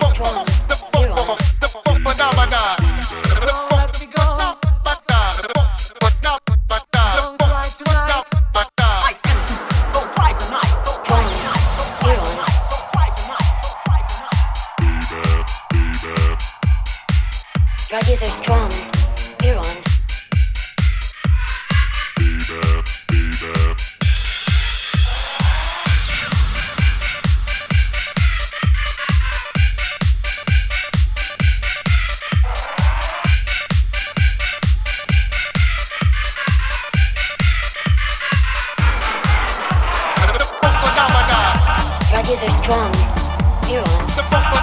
The phenomena. one. Phenomenon.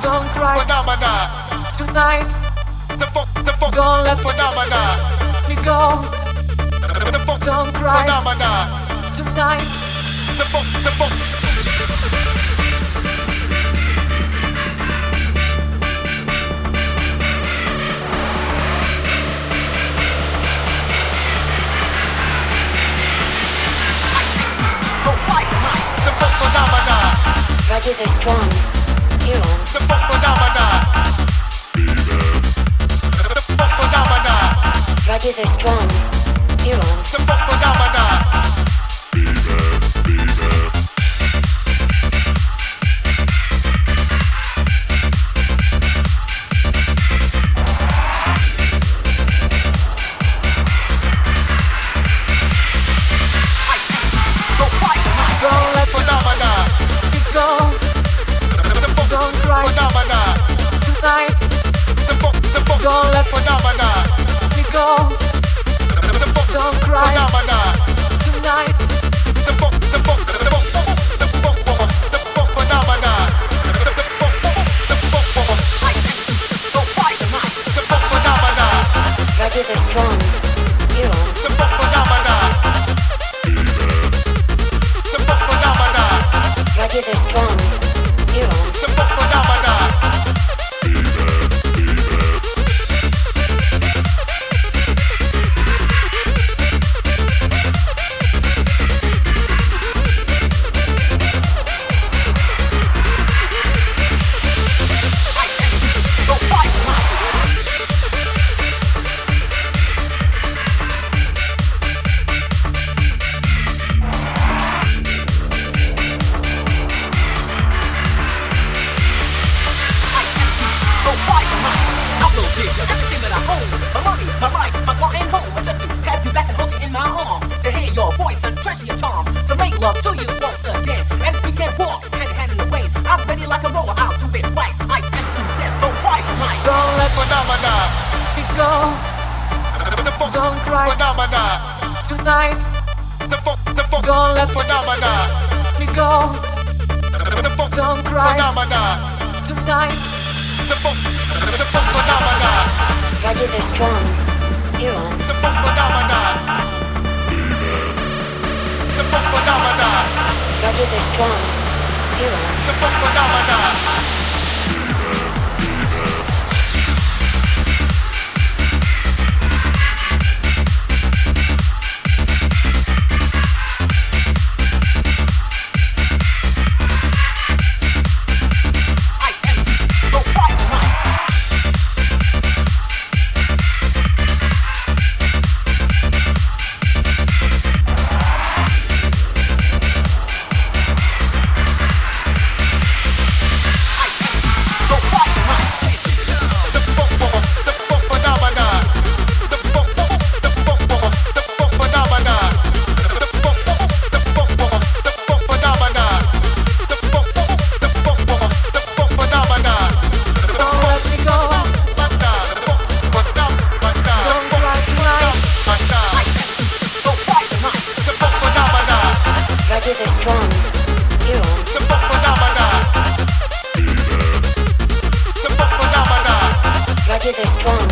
funk don't cry phenomena tonight. The funk, the funk don't let phenomena you go. The funk don't cry phenomena tonight. The funk, the funk. The phenomena. Are strong. Here. Grudges are strong. You're on. don't cry. phenomena. Tonight, the funk, the funk, don't let phenomena. Me go. The funk, don't cry. Phenomena. Tonight, the funk, the funk phenomena. Grudges are strong. You're on. The funk phenomena. The funk phenomena. Grudges are strong. You're on. The funk phenomena. music strong.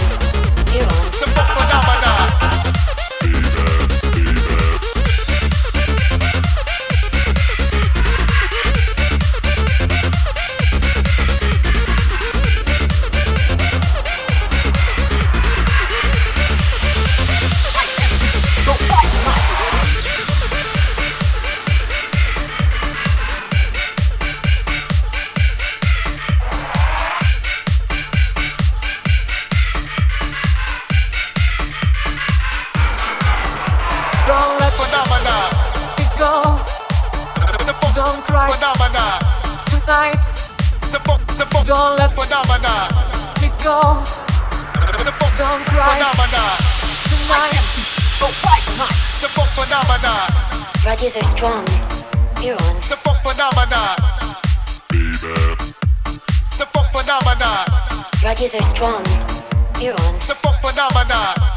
Tonight. The funk, the funk, Don't let phenomena. me go. The funk, Don't cry phenomena. tonight. The funk phenomena. Grudges are strong. You're on. The funk phenomena. The funk phenomena. Grudges are strong. You're on. The funk phenomena.